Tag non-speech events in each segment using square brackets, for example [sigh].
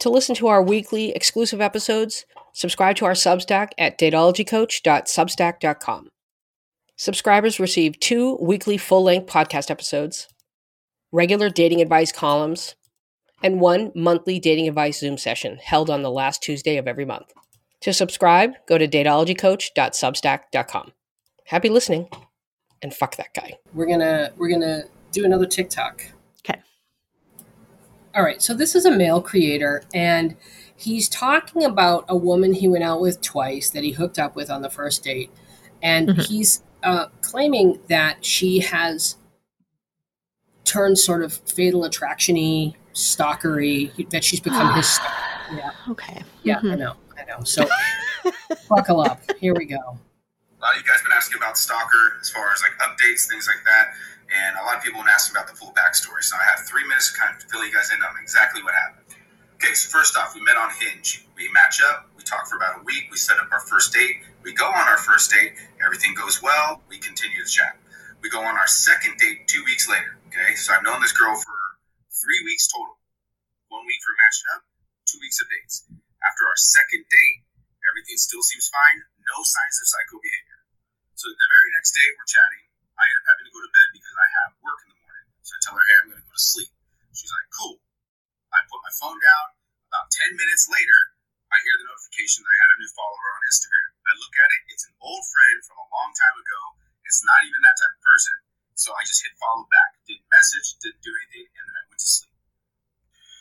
To listen to our weekly exclusive episodes, subscribe to our Substack at dateologycoach.substack.com. Subscribers receive two weekly full length podcast episodes, regular dating advice columns, and one monthly dating advice Zoom session held on the last Tuesday of every month. To subscribe, go to dateologycoach.substack.com. Happy listening, and fuck that guy. We're gonna we're gonna do another TikTok. Okay. All right. So this is a male creator, and he's talking about a woman he went out with twice that he hooked up with on the first date, and mm-hmm. he's uh, claiming that she has turned sort of fatal attractiony, stalkery. That she's become his. Stalker. [sighs] Yeah. Okay. Yeah, mm-hmm. I know. I know. So buckle up. Here we go. A lot of you guys been asking about Stalker as far as like updates, things like that. And a lot of people have asked about the full backstory. So I have three minutes to kind of fill you guys in on exactly what happened. Okay, so first off, we met on Hinge. We match up, we talk for about a week, we set up our first date, we go on our first date, everything goes well, we continue to chat. We go on our second date two weeks later. Okay, so I've known this girl for three weeks total. One week for matching up, two weeks of dates. After our second date, everything still seems fine, no signs of psycho behavior. So the very next day, we're chatting. So I tell her, hey, I'm going to go to sleep. She's like, cool. I put my phone down. About 10 minutes later, I hear the notification that I had a new follower on Instagram. I look at it. It's an old friend from a long time ago. It's not even that type of person. So I just hit follow back. Didn't message, didn't do anything, and then I went to sleep.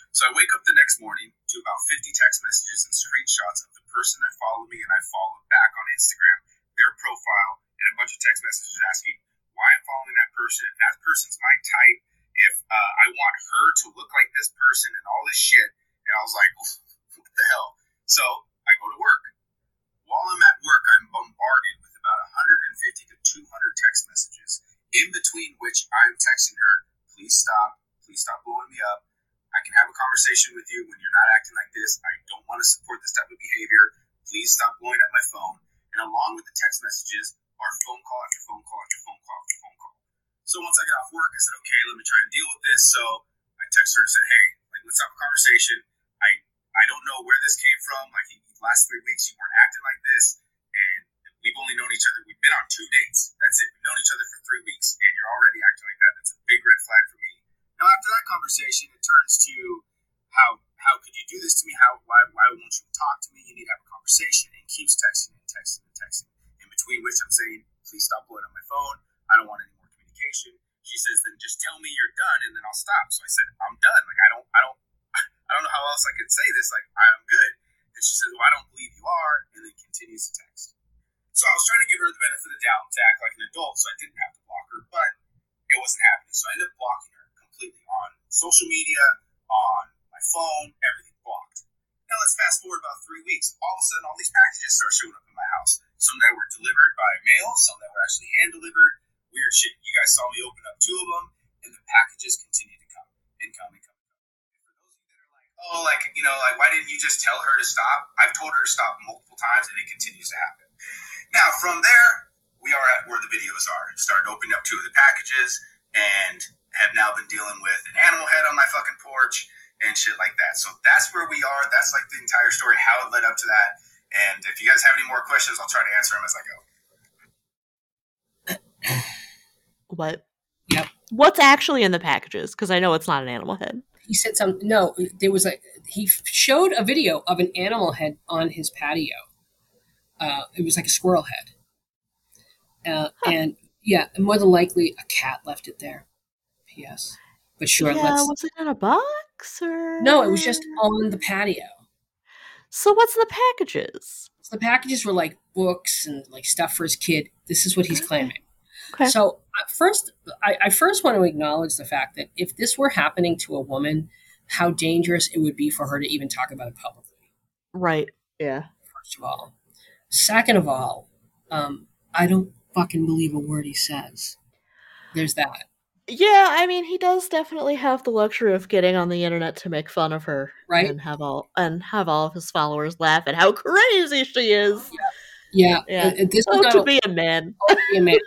So I wake up the next morning to about 50 text messages and screenshots of the person that followed me and I followed back on Instagram, their profile, and a bunch of text messages asking, why I'm following that person, if that person's my type, if uh, I want her to look like this person and all this shit. And I was like, [laughs] what the hell? So I go to work. While I'm at work, I'm bombarded with about 150 to 200 text messages, in between which I'm texting her, please stop, please stop blowing me up. I can have a conversation with you when you're not acting like this. I don't want to support this type of behavior. Please stop blowing up my phone. And along with the text messages, are phone call after phone call after phone call after phone call. So once I got off work, I said, okay, let me try and deal with this. So I texted her and said, hey, like let's have a conversation. I I don't know where this came from. Like the last three weeks, you weren't acting like this, and we've only known each other. We've been on two dates. That's it. We've known each other for three weeks, and you're already acting like that. That's a big red flag for me. Now after that conversation, it turns to how how could you do this to me? How why why won't you talk to me? You need to have a conversation, and keeps texting and texting and texting In between which I'm saying, please stop blowing up my phone. I don't want any communication. She says, then just tell me you're done and then I'll stop. So I said, I'm done. Like, I don't, I don't, [laughs] I don't know how else I could say this. Like, I'm good. And she says, well, I don't believe you are. And then continues to text. So I was trying to give her the benefit of the doubt to act like an adult so I didn't have to block her, but it wasn't happening. So I ended up blocking her completely on social media, on my phone, everything blocked. Now let's fast forward about three weeks. All of a sudden, all these packages start showing up in my house. Some that were delivered by mail, some that were actually hand delivered. Guys saw me open up two of them, and the packages continue to come and come and come and come. And for those of you that are like, oh, like you know, like why didn't you just tell her to stop? I've told her to stop multiple times, and it continues to happen. Now from there, we are at where the videos are. Started opening up two of the packages, and have now been dealing with an animal head on my fucking porch and shit like that. So that's where we are. That's like the entire story, how it led up to that. And if you guys have any more questions, I'll try to answer them as I go. What? Yep. What's actually in the packages? Because I know it's not an animal head. He said some. No, there was a. He showed a video of an animal head on his patio. Uh, it was like a squirrel head. Uh, huh. And yeah, more than likely a cat left it there. P.S. But sure, yeah, let's. Was it in a box? or no? It was just on the patio. So what's the packages? So the packages were like books and like stuff for his kid. This is what he's claiming. Okay. So uh, first, I, I first want to acknowledge the fact that if this were happening to a woman, how dangerous it would be for her to even talk about it publicly. Right. Yeah. First of all. Second of all, um, I don't fucking believe a word he says. There's that. Yeah, I mean, he does definitely have the luxury of getting on the internet to make fun of her, right? And have all and have all of his followers laugh at how [laughs] crazy she is. Yeah, yeah. yeah. this oh, to be a man. Oh, be a man.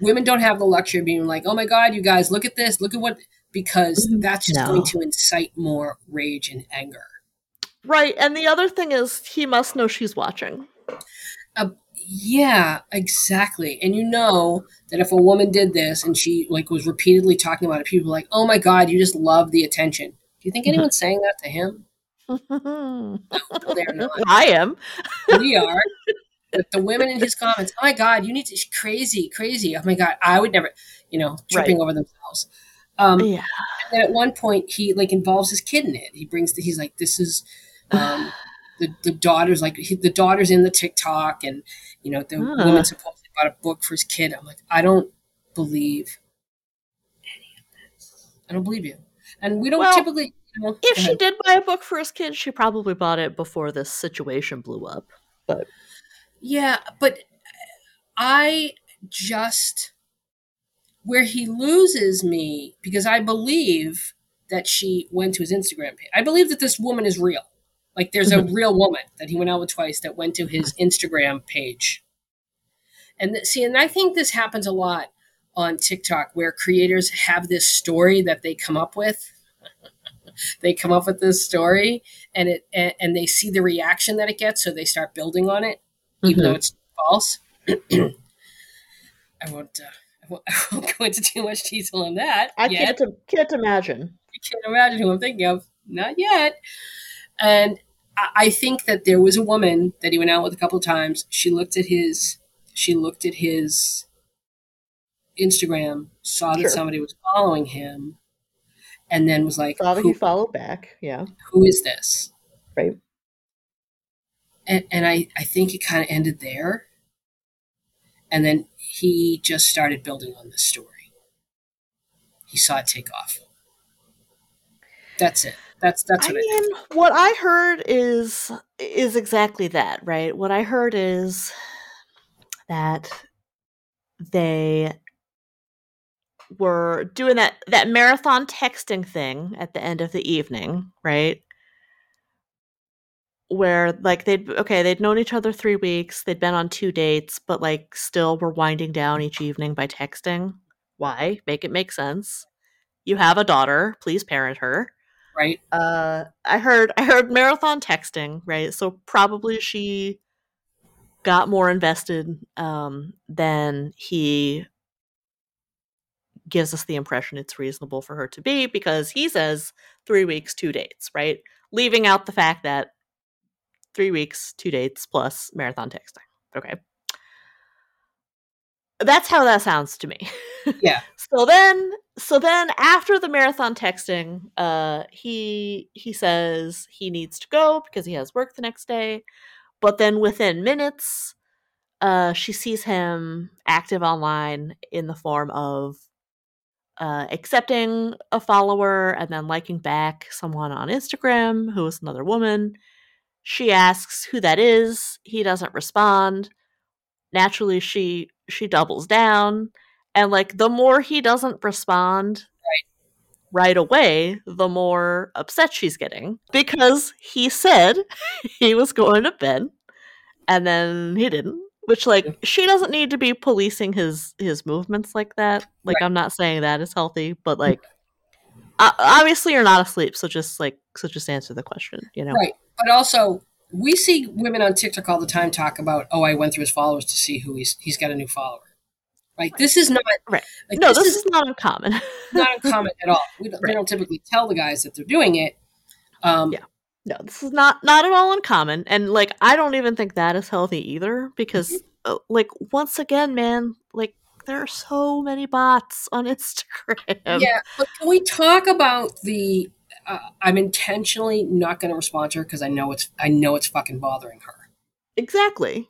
Women don't have the luxury of being like, "Oh my god, you guys, look at this! Look at what," because mm-hmm. that's just no. going to incite more rage and anger. Right, and the other thing is he must know she's watching. Yeah, exactly. And you know that if a woman did this and she like was repeatedly talking about it, people were like, "Oh my god, you just love the attention." Do you think anyone's saying that to him? [laughs] No, they're not. I am. We are. The, the women in his comments, "Oh my god, you need to crazy, crazy." Oh my god, I would never, you know, tripping Right. over themselves. Um, Yeah. and at one point, he like involves his kid in it. He brings the, he's like, "This is." [sighs] Um, the, the daughter's like he, the daughter's in the TikTok and you know the Ah. woman supposedly bought a book for his kid. I'm like, I don't believe any of this. I don't believe you. And we don't Well, typically. You know, If she did buy a book for his kid, she probably bought it before this situation blew up. Yeah, but I just where he loses me because I believe that she went to his Instagram page. I believe that this woman is real. Like there's a mm-hmm. real woman that he went out with twice that went to his Instagram page. And th- see, and I think this happens a lot on TikTok where creators have this story that they come up with. [laughs] they come up with this story and it and, and they see the reaction that it gets, so they start building on it, even though it's false. [clears throat] I won't. Uh, I won't, [laughs] I won't go into too much detail on that. I yet can't can't imagine. you can't imagine who I'm thinking of. Not yet. And I, I think that there was a woman that he went out with a couple of times. She looked at his she looked at his Instagram, saw that Sure. somebody was following him, and then was like, Saw that who, he followed back. Yeah. who is this? Right. And, and I, I think it kind of ended there. And then he just started building on this story. He saw it take off. That's it. That's that's what I, mean, what I heard is is exactly that, right? What I heard is that they were doing that that marathon texting thing at the end of the evening, right? Where like they'd okay, they'd known each other 3 weeks, they'd been on two dates, but like still were winding down each evening by texting. Why? Make it make sense. You have a daughter, please parent her right? uh i heard i heard marathon texting right so probably she got more invested um than he gives us the impression it's reasonable for her to be because he says three weeks two dates right leaving out the fact that three weeks two dates plus marathon texting okay. That's how that sounds to me. Yeah. [laughs] so then so then after the marathon texting uh he he says he needs to go because he has work the next day but then within minutes uh she sees him active online in the form of uh accepting a follower and then liking back someone on Instagram who is another woman she asks who that is he doesn't respond. Naturally she she doubles down and like the more he doesn't respond right away the more upset she's getting because he said [laughs] he was going to bed and then he didn't which like she doesn't need to be policing his his movements like that. Like i'm not saying that is healthy but mm. like obviously you're not asleep so just like so just answer the question you know? Right. But also, we see women on TikTok all the time talk about, oh, I went through his followers to see who he's he's got a new follower. Right. This is not Right. Like, no this, this is is not uncommon [laughs] not uncommon at all. We don't, Right. don't typically tell the guys that they're doing it. Um, Yeah. no this is not not at all uncommon and like i don't even think that is healthy either because uh, like once again man like there are so many bots on [laughs] instagram yeah. But can we talk about the? Uh, I'm intentionally not going to respond to her because I know it's I know it's fucking bothering her. exactly